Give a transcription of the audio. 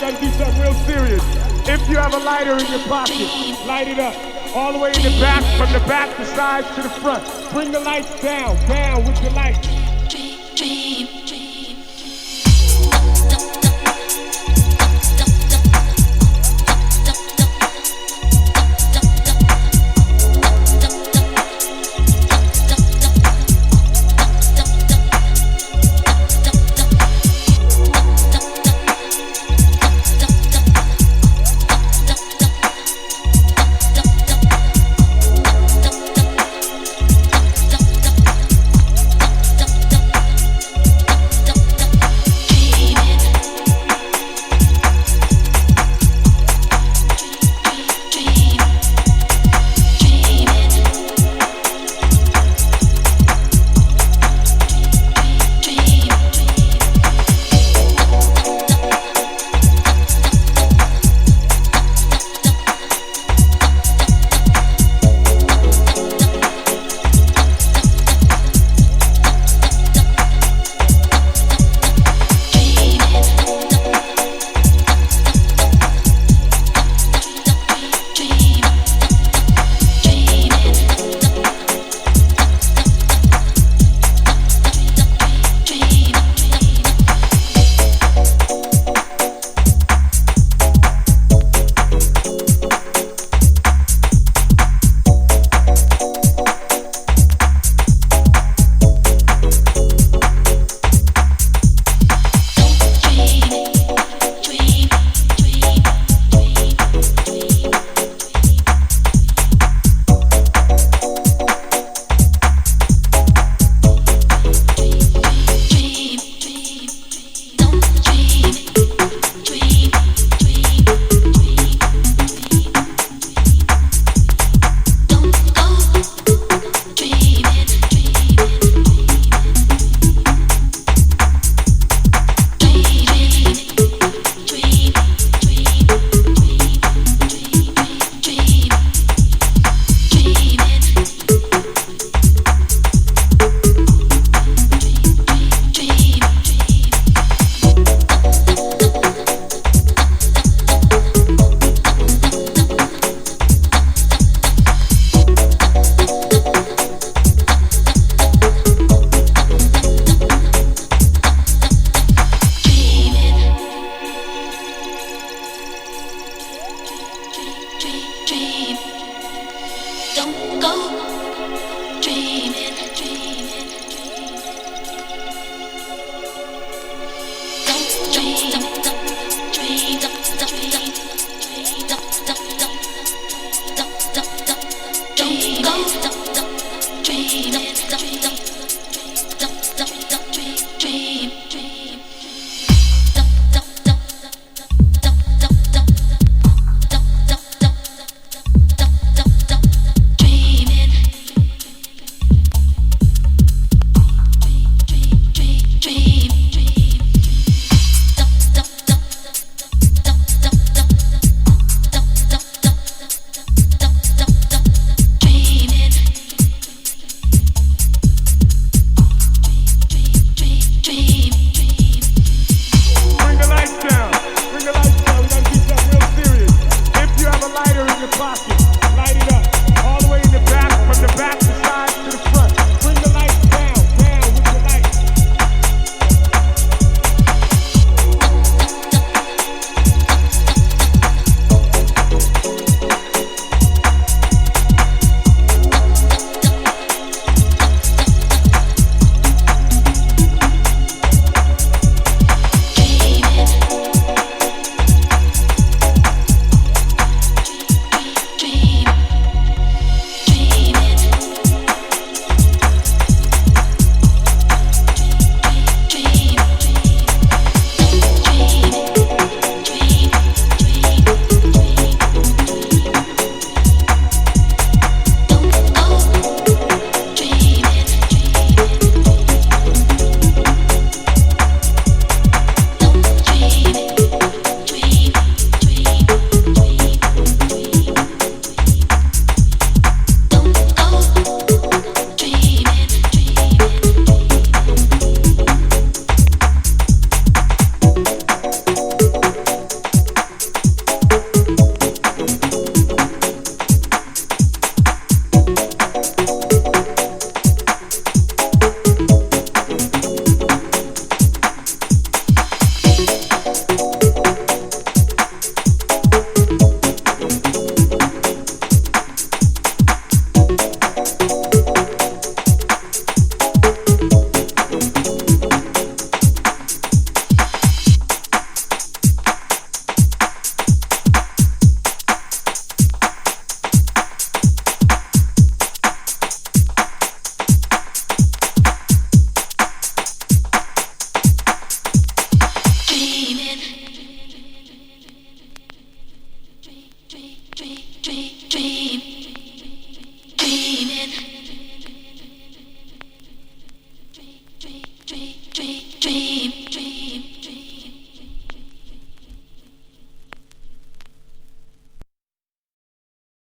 gotta do something real serious. If you have a lighter in your pocket, light it up. All the way in the back, from the back, the sides to the front. Bring the lights down, down with the lights. Dream, dream, dream. He stop. the, the stop.